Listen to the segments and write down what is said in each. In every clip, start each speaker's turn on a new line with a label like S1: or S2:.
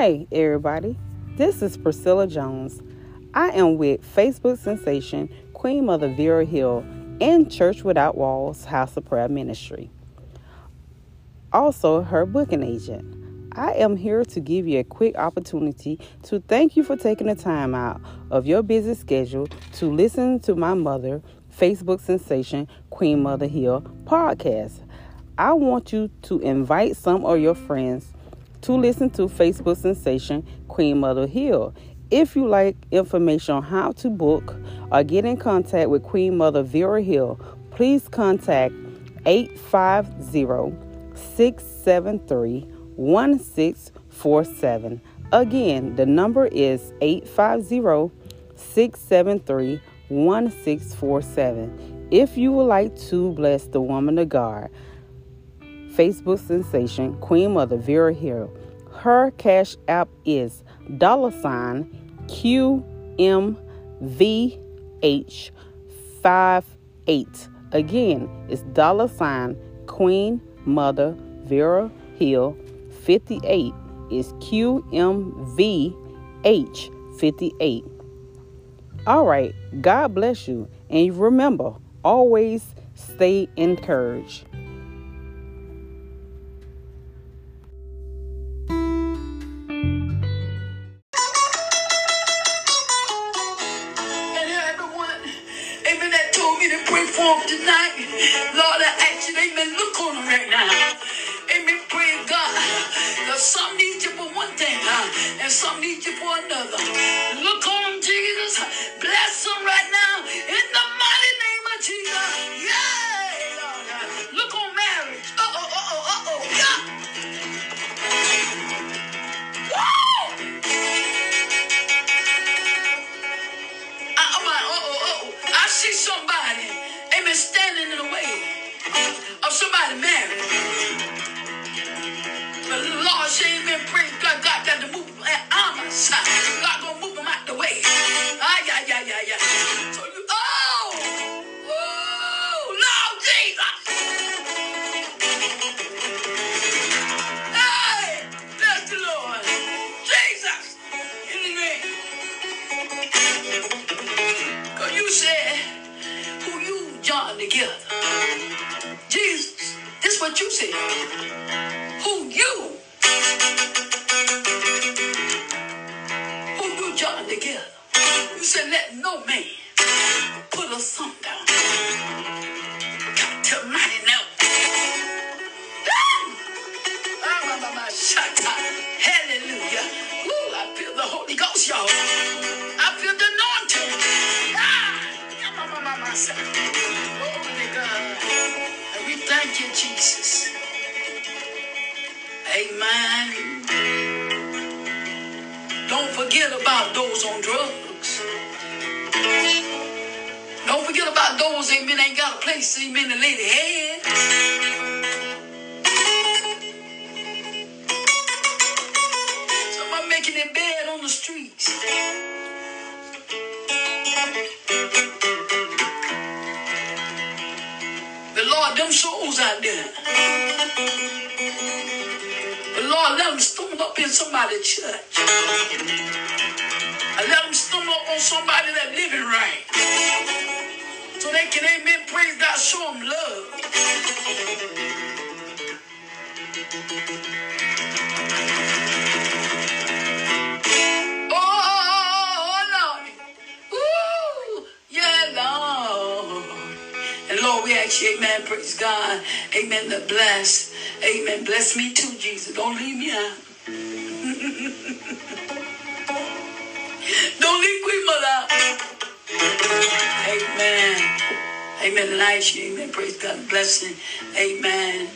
S1: Hi, everybody. This is Priscilla Jones. I am with Facebook sensation Queen Mother Vera Hill and Church Without Walls House of Prayer Ministry. Also, her booking agent. I am here to give you a quick opportunity to thank you for taking the time out of your busy schedule to listen to my mother, Facebook sensation Queen Mother Hill podcast. I want you to invite some of your friends to listen to Facebook sensation Queen Mother Hill. If you like information on how to book or get in contact with Queen Mother Vera Hill, please contact 850 673 1647. Again, the number is 850 673 1647. If you would like to bless the woman of God, Facebook sensation Queen Mother Vera Hill, her cash app is dollar sign QMVH58. Again, it's dollar sign Queen Mother Vera Hill 58 is QMVH58. All right, God bless you. And remember, always stay encouraged.
S2: See somebody, amen, standing in the way of somebody married. But Lord say, amen, praise God, God got to move that armor side. God gonna move this Amen. Don't forget about those on drugs. Don't forget about those, amen, ain't got a place, amen, to lay their head. Their bed on the streets. The Lord, them souls out there. The Lord, let them stumble up in somebody's church. And let them stumble up on somebody that living right. So they can, amen, praise God, show them love. Oh, Lord. Yeah, Lord. And Lord, we ask you, amen, praise God. Amen, to bless. Amen, bless me too, Jesus. Don't leave me out. Don't leave Queen Mother out. Amen. Amen. And I ask you, amen, praise God, blessing. Amen.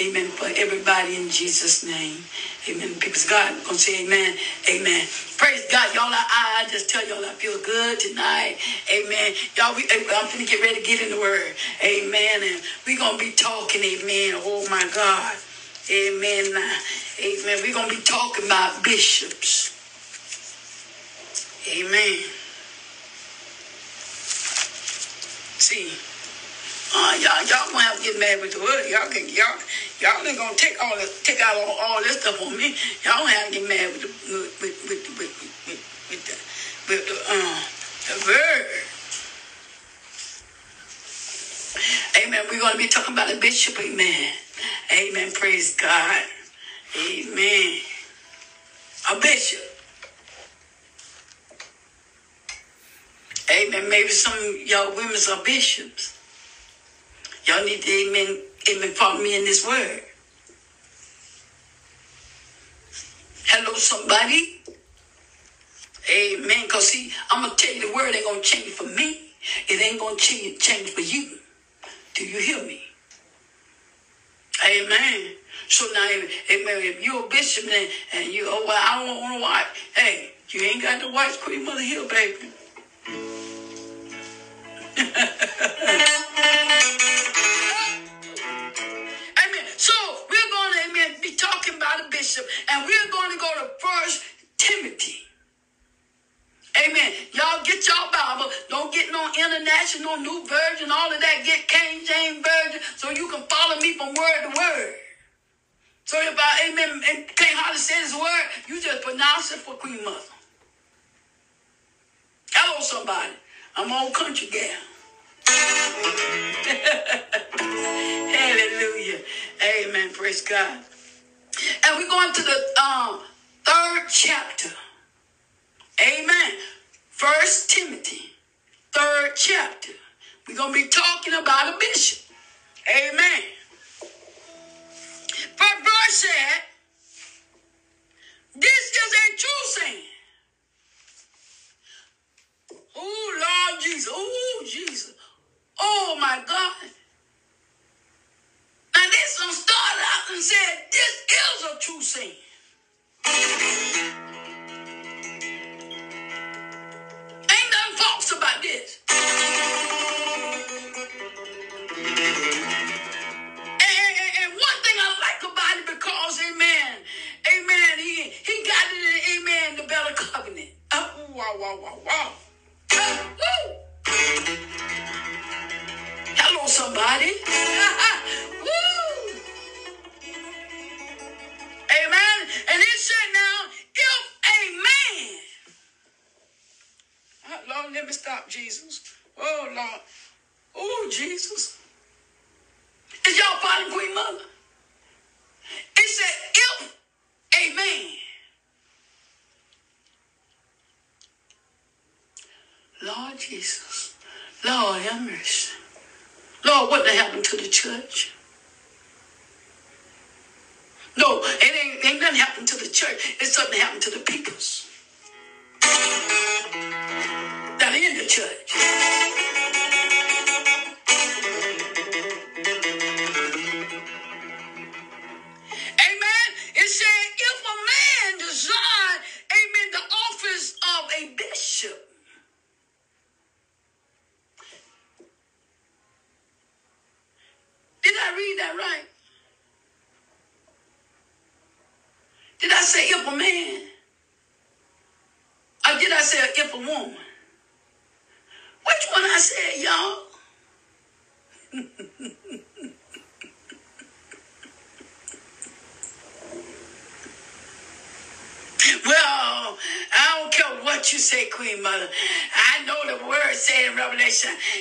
S2: Amen. For everybody in Jesus' name. Amen. Because God gonna say amen. Amen. Praise God. Y'all, I, I just tell y'all I feel good tonight. Amen. Y'all, we, I'm finna get ready to get in the word. Amen. And we gonna be talking, amen. Oh my God. Amen. Amen. We're gonna be talking about bishops. Amen. See, uh, y'all, y'all gonna have to get mad with the word. Y'all can, y'all, Y'all ain't gonna take all this, take out all, all this stuff on me. Y'all don't have to get mad with the with with with with, with, with the with the um the word. Amen. We're gonna be talking about the bishop. Amen. Amen. Praise God. Amen. A bishop. Amen. Maybe some y'all women are bishops. Y'all need to amen, amen, follow me in this word. Hello, somebody. Amen. Because see, I'm going to tell you the word ain't going to change for me. It ain't going to change, change for you. Do you hear me? Amen. So now, amen, if you're a bishop and, and you, oh, well, I don't want to watch. Hey, you ain't got to watch Queen Mother Hill, baby. and we're going to go to First Timothy. Amen. Y'all get your Bible. Don't get no international new version, all of that. Get King James version so you can follow me from word to word. So if I, amen, and can't hardly say this word, you just pronounce it for Queen Mother. Hello, somebody. I'm old country gal. Hallelujah. Amen. Praise God. And we're going to the um, third chapter. Amen. First Timothy, third chapter. We're going to be talking about a bishop. Amen. But verse said, this is a true saying. Oh, Lord Jesus. Oh, Jesus. Oh, my God. Now, this one started out and said, this is a true saying. Ain't nothing false about this. And, and- and one thing I like about it because, amen, amen, he, he got it in, amen, the better covenant. Oh, wow, wow, wow, wow. Woo! Hello, somebody. Lord, let me stop, Jesus. Oh, Lord. Oh, Jesus. Is y'all following Queen Mother? It said, if a man, Lord Jesus, Lord have mercy. Lord, what happened to the church? No, it ain't, ain't nothing happened to the church. It's something happened to the peoples church.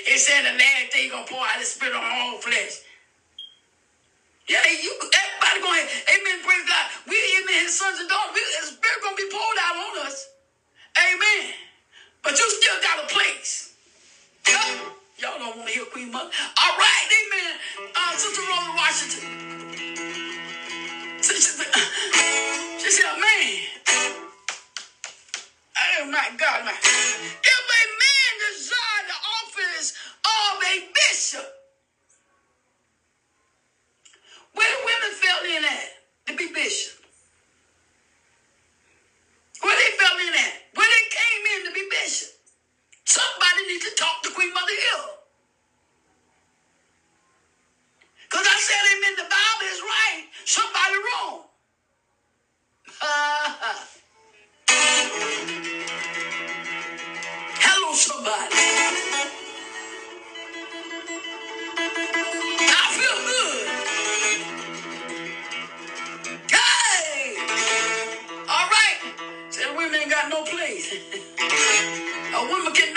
S2: It said the last day gonna pour out the spirit on all flesh. Yeah, you everybody going, amen, praise God. We, amen, his sons and daughters, we, the spirit gonna be poured out on us. Amen. But you still got a place. Yeah. Y'all don't want to hear Queen Mother. All right, amen. Uh, Sister Rosa Washington. She said, man. Oh my God, man. Of a bishop, where the women fell in at to be bishop? Where they fell in at? Where they came in to be bishop? Somebody needs to talk to Queen Mother Hill. Because I said amen, the Bible is right. Somebody wrong. Hello, somebody. got no place. a woman can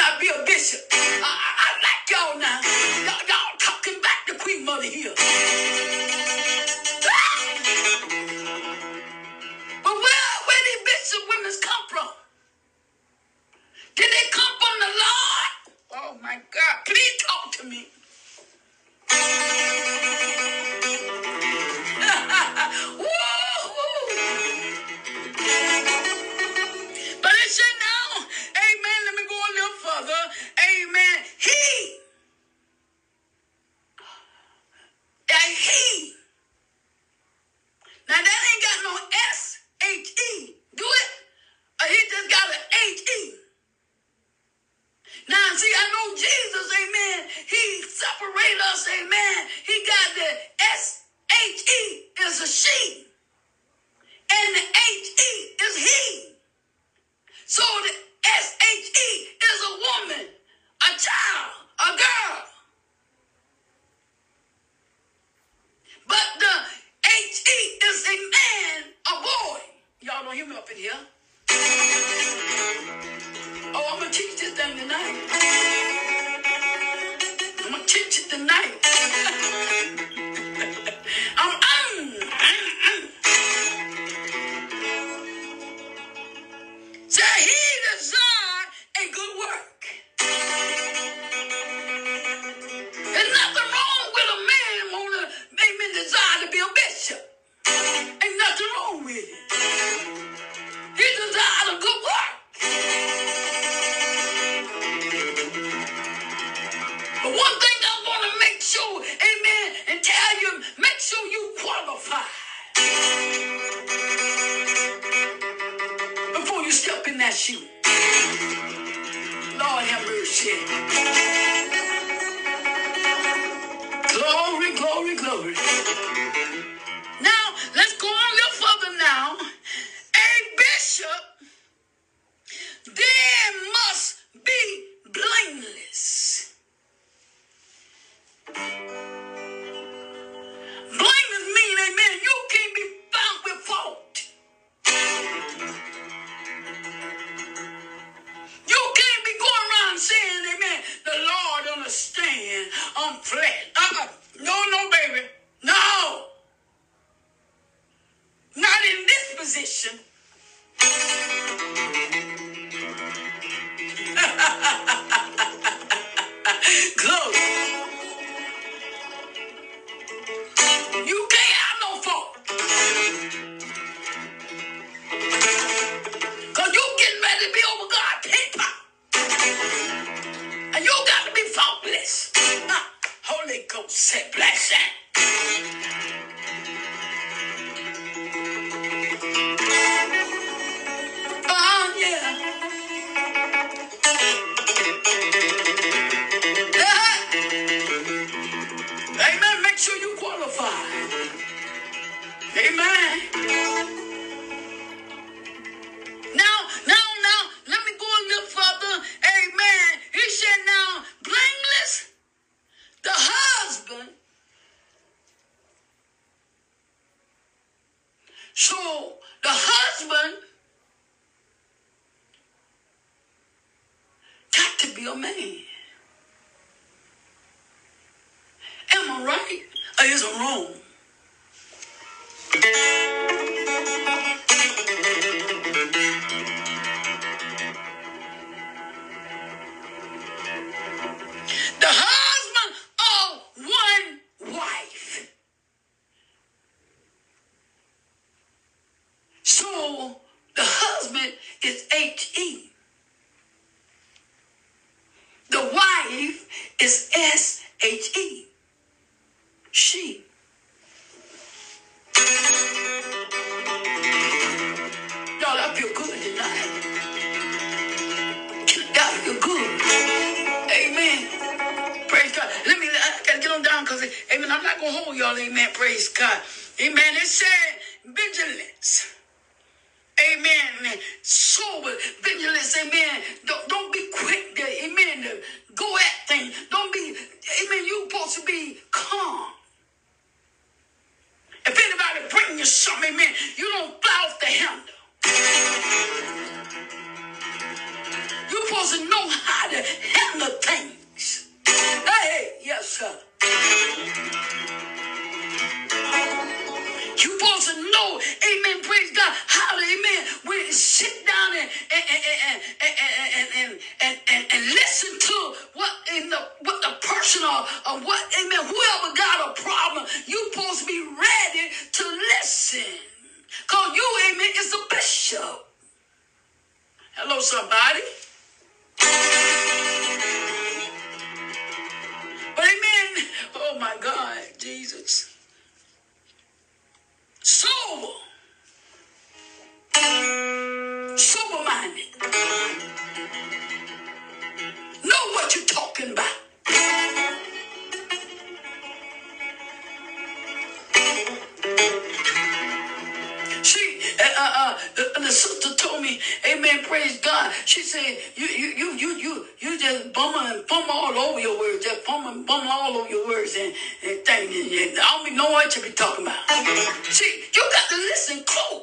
S2: Me up in here. Oh, I'm gonna teach this thing tonight. I'm gonna teach it tonight. Y'all, I feel good tonight. God feel good. Amen. Praise God. Let me, I gotta get on down because, amen, I'm not gonna hold y'all, amen. Praise God. Amen. It said vigilance. Amen. Sober vigilance. Amen. Don't, don't be quick to, amen, go at things. Don't be, amen, you supposed to be calm. If anybody bring you something, amen, you don't fly off the handle. You're supposed to know how to handle things. Hey, yes, sir. You're supposed to know, amen, praise God, how to, amen, you sit down and and and and and and, and, and, and, and listen to what in the what the person or, or what, amen, whoever got a problem, you supposed to be ready to listen. Because you, amen, is a bishop. Hello, somebody. But amen. Oh my God, Jesus. I don't even know what you be talking about. See, you got to listen close.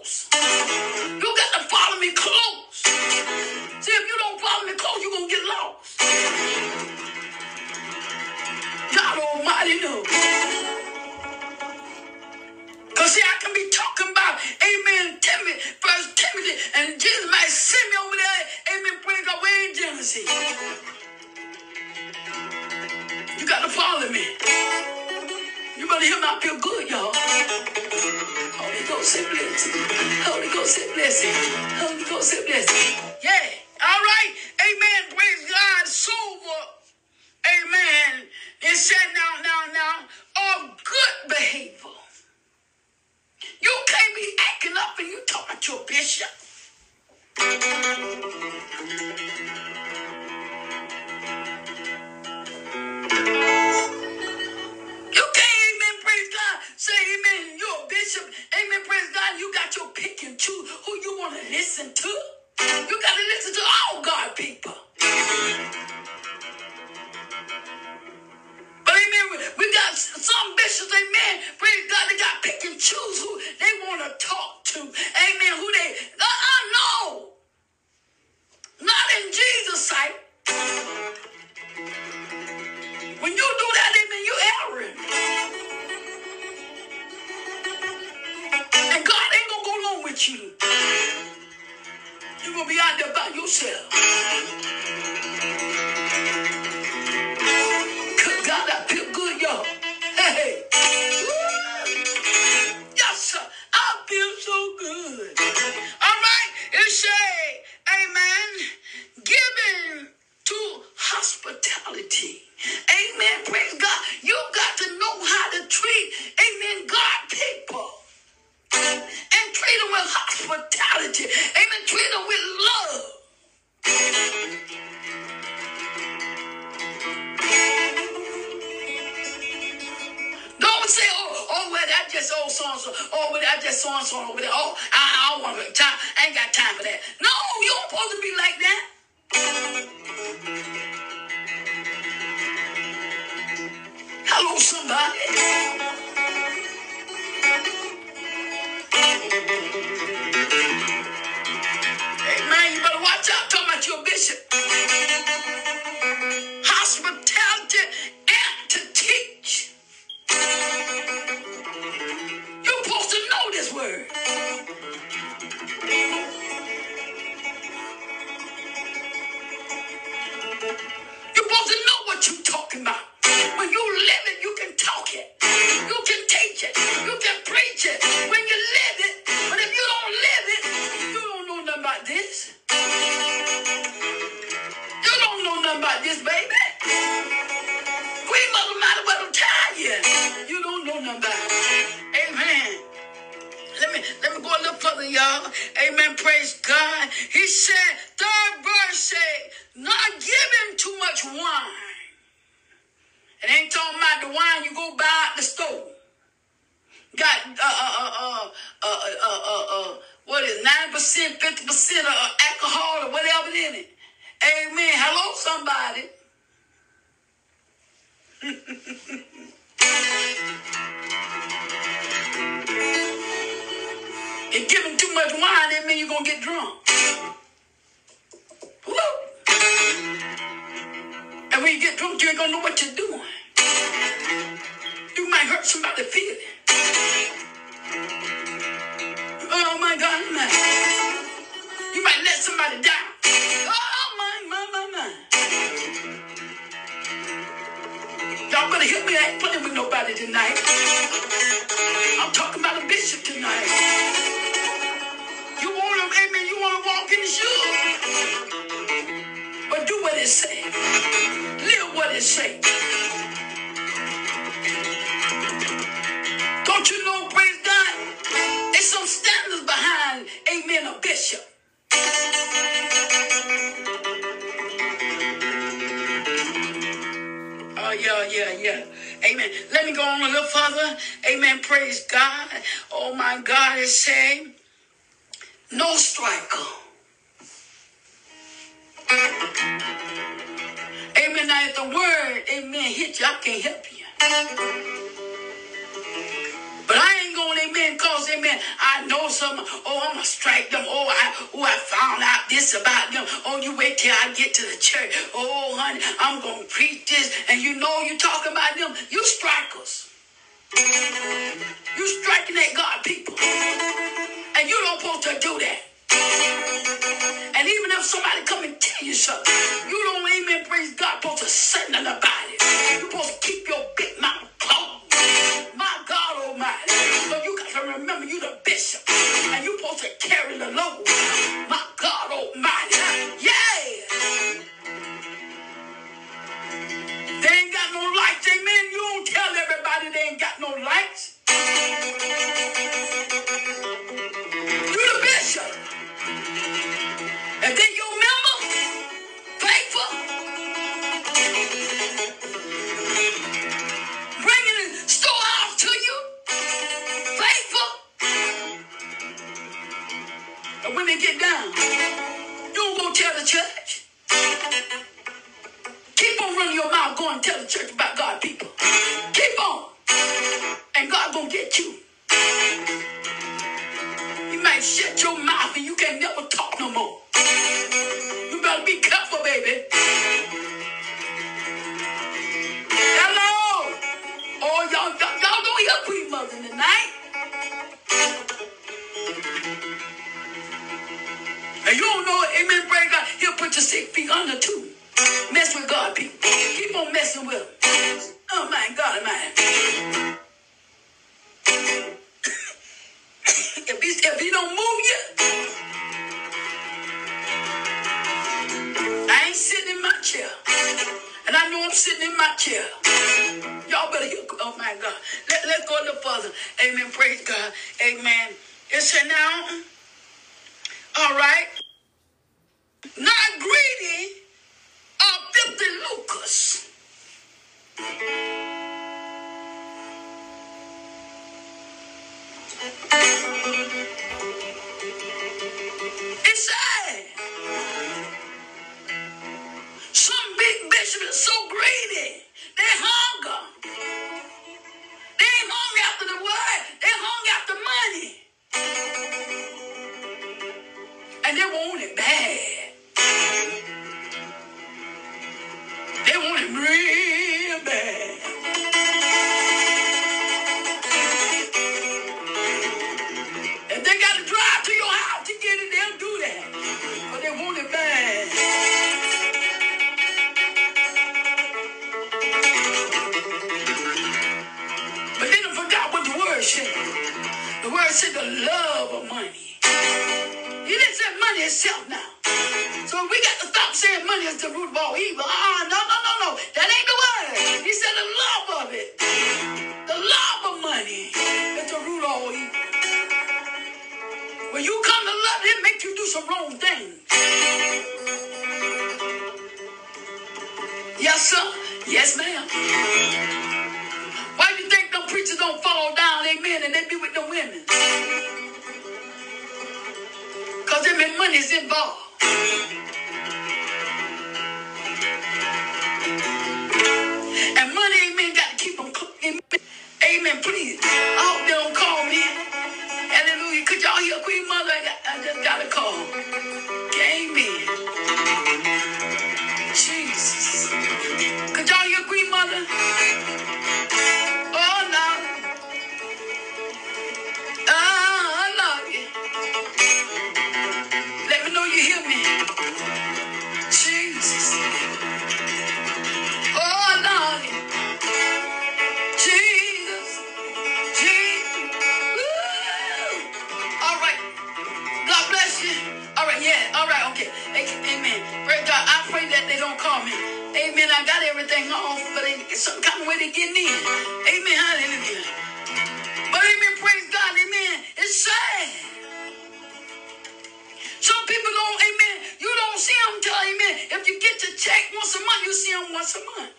S2: Blessing. Holy Ghost, say blessing. Yeah. All right. Amen. Praise God. Sober. Amen. It said now, now, now, of good behavior. You can't be acting up and you talking to a bishop. Bishop. Amen. Praise God. You got your pick and choose who you want to listen to. You got to listen to all God people. But Amen. We got some bishops, amen. Praise God, they got pick and choose who they want to talk to. Amen. Who they, uh-uh, no. Not in Jesus' sight. When you do that, amen, you erring. And God ain't gonna go along with you. You're gonna be out there by yourself. You might hurt somebody's feeling. Oh my God, man. You might let somebody down. Oh my, my, my, my. Y'all better hear me. I ain't playing with nobody tonight. I'm talking about a bishop tonight. You want to, amen, you want to walk in the shoes. But do what it say. Live what it say. Don't you know, praise God, there's some standards behind, amen, a bishop. Oh, yeah, yeah, yeah. Amen. Let me go on a little further. Amen. Praise God. Oh, my God is saying, no striker. Amen. Now, if the word, amen, hit you, I can't help you. Going, amen, I know some, oh, I'm going to strike them. Oh, I, oh, I found out this about them. Oh, you wait till I get to the church. Oh, honey, I'm going to preach this. And you know you talking about them. You strikers. You striking at God people. And you don't supposed to do that. And even if somebody come and tell you something, you don't amen, praise God, supposed to say nothing about it. You're supposed to keep your big mouth closed. My God Almighty. So you got to remember you the bishop. And you're supposed to carry the load. My God Almighty. Yeah. They ain't got no lights, amen. You don't tell everybody they ain't got no lights. You the bishop. And get down, you don't go tell the church. Keep on running your mouth, go and tell the church about It and they be with the women? Because them and money's involved. Way with it in. Amen. Hallelujah. But amen. Praise God. Amen. It's sad. Some people don't, amen. You don't see them till, amen. If you get to check once a month, you see them once a month.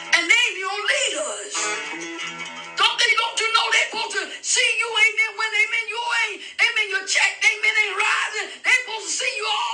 S2: And they your leaders. Don't they don't you know they supposed to see you, amen, when amen, you ain't, amen, your check, amen, ain't rising. They supposed to see you all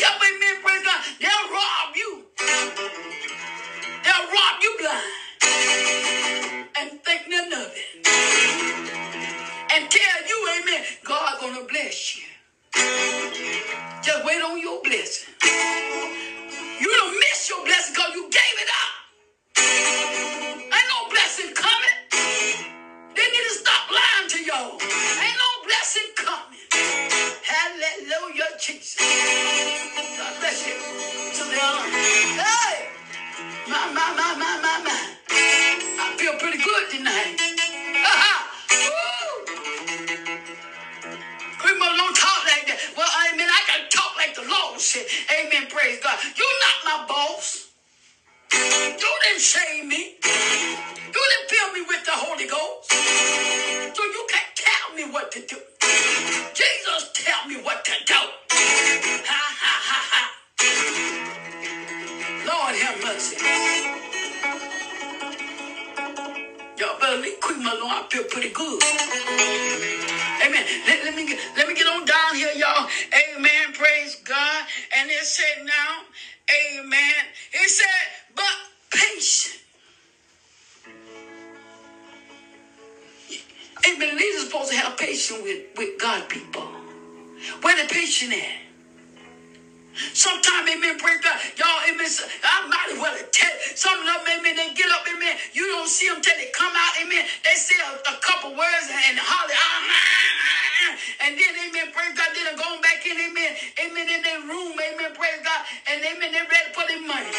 S2: can't praise God. Yeah, leave Queen Malone I feel pretty good. Amen. Let, let me get, let me get on down here, y'all. Amen. Praise God. And it said now, Amen. It said, but patience." Amen. Leaders supposed to have patience with, with God people. Where the patience at? Sometimes Amen praise God. Y'all, Amen. I might as well tell. Some of them, amen, they get up, amen. You don't see them till they come out, amen. They say a, a couple words and holler, ah, ah, ah, ah. and then, amen, praise God. Then they're going back in, amen, amen, in their room, amen, praise God. And, amen, they're ready for their money.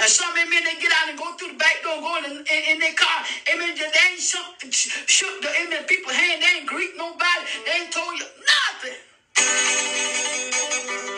S2: And some amen, they get out and go through the back door, go in, in, in their car. Amen. They ain't shook, shook the amen, people hand. They ain't greet nobody. They ain't told you. No. Fuck it.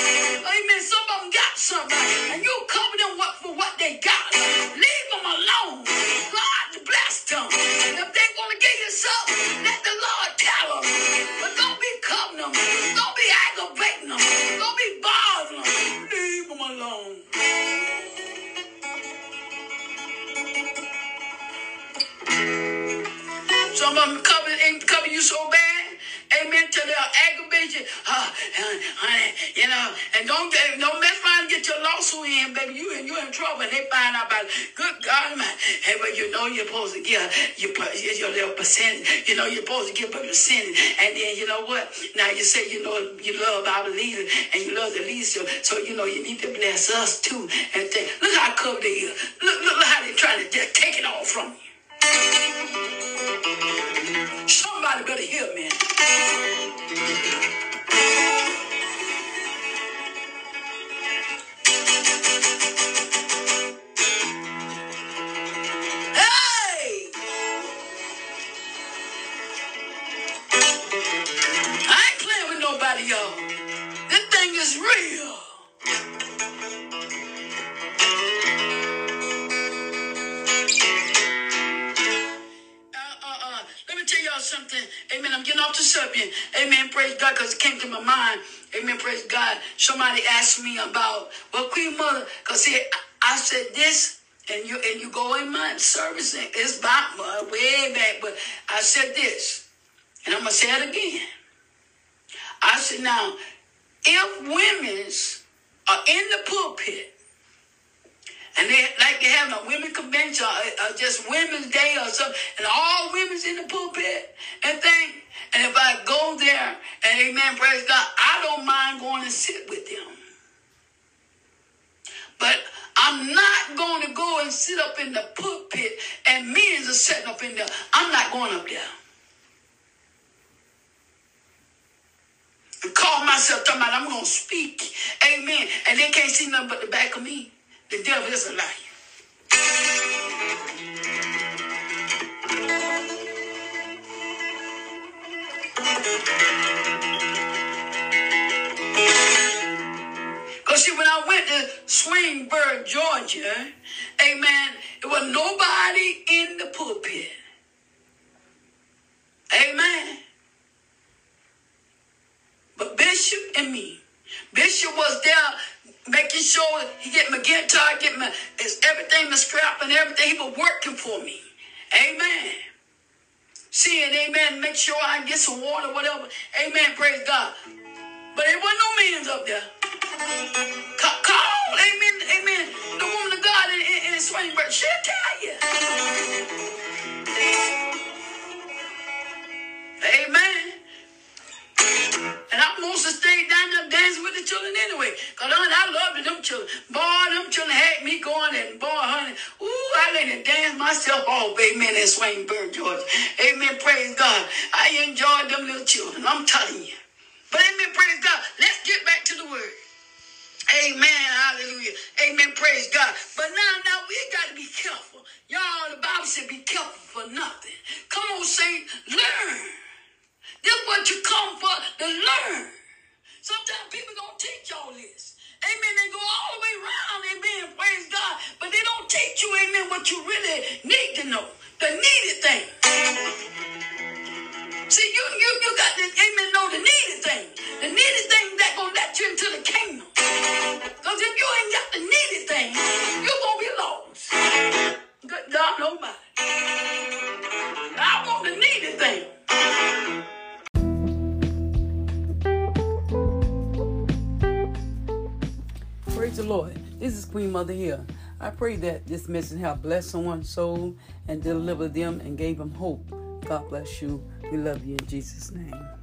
S2: Amen. Some of them got somebody, and you cover supposed to give up your sin. And then you know what? Now you say you know you love our leader and you love the leader. So, you know you need to bless us too. And think, look how covered they are. Look, look, look how they're trying to just take it all from you. Somebody better hear me. Y'all. This thing is real. Uh, uh, uh. Let me tell y'all something. Amen. I'm getting off the subject. Amen. Praise God, because it came to my mind. Amen. Praise God. Somebody asked me about, well, Queen Mother, because see, I, I said this, and you and you go in my service, and it's uh, way back, but I said this, and I'm to say it again. I said, now, if women's are in the pulpit, and they like they have a women convention or, or just women's day or something, and all women's in the pulpit and thing. And if I go there and amen, praise God, I don't mind going and sit with them. But I'm not going to go and sit up in the pulpit and men are sitting up in there. I'm not going up there. Call myself talking about I'm to speak. Amen. And they can't see nothing but the back of me. The devil is a liar. Because see, when I went to Swainsboro, Georgia, amen, there was nobody in the pulpit. Amen. But Bishop and me, Bishop was there making sure he get my guitar, get my his, everything, my strap and everything. He was working for me. Amen. Seeing, amen, make sure I get some water, whatever. Amen, praise God. But there wasn't no men's up there. Ca- Call, amen, amen. The woman of God in, in, in Swainsboro, she'll tell you. Amen. And I'm supposed to stay down there dancing with the children anyway. Because I loved them children. Boy, them children had me going and boy, honey, ooh, I let it dance myself off, amen, in Swainsboro, Georgia. Amen, praise God. I enjoyed them little children, I'm telling you. But amen, praise God. Let's get back to the word. Amen. Hallelujah. Amen. Praise God. But now, now we got to be careful. Y'all, the Bible said be careful for nothing. Come on, saint, learn. This what you come for to learn. Sometimes people don't teach all this. Amen. They go all the way around, amen, praise God. But they don't teach you, amen, what you really need to know. The needed thing. See, you you you got to, amen, know the needed thing. The needed thing that gonna let you into the kingdom. Because if you ain't got the needed thing, you're gonna be lost. Good God Almighty. I want the needed thing.
S1: Praise the Lord. This is Queen Mother here. I pray that this message have blessed someone's soul and delivered them and gave them hope. God bless you. We love you in Jesus' name.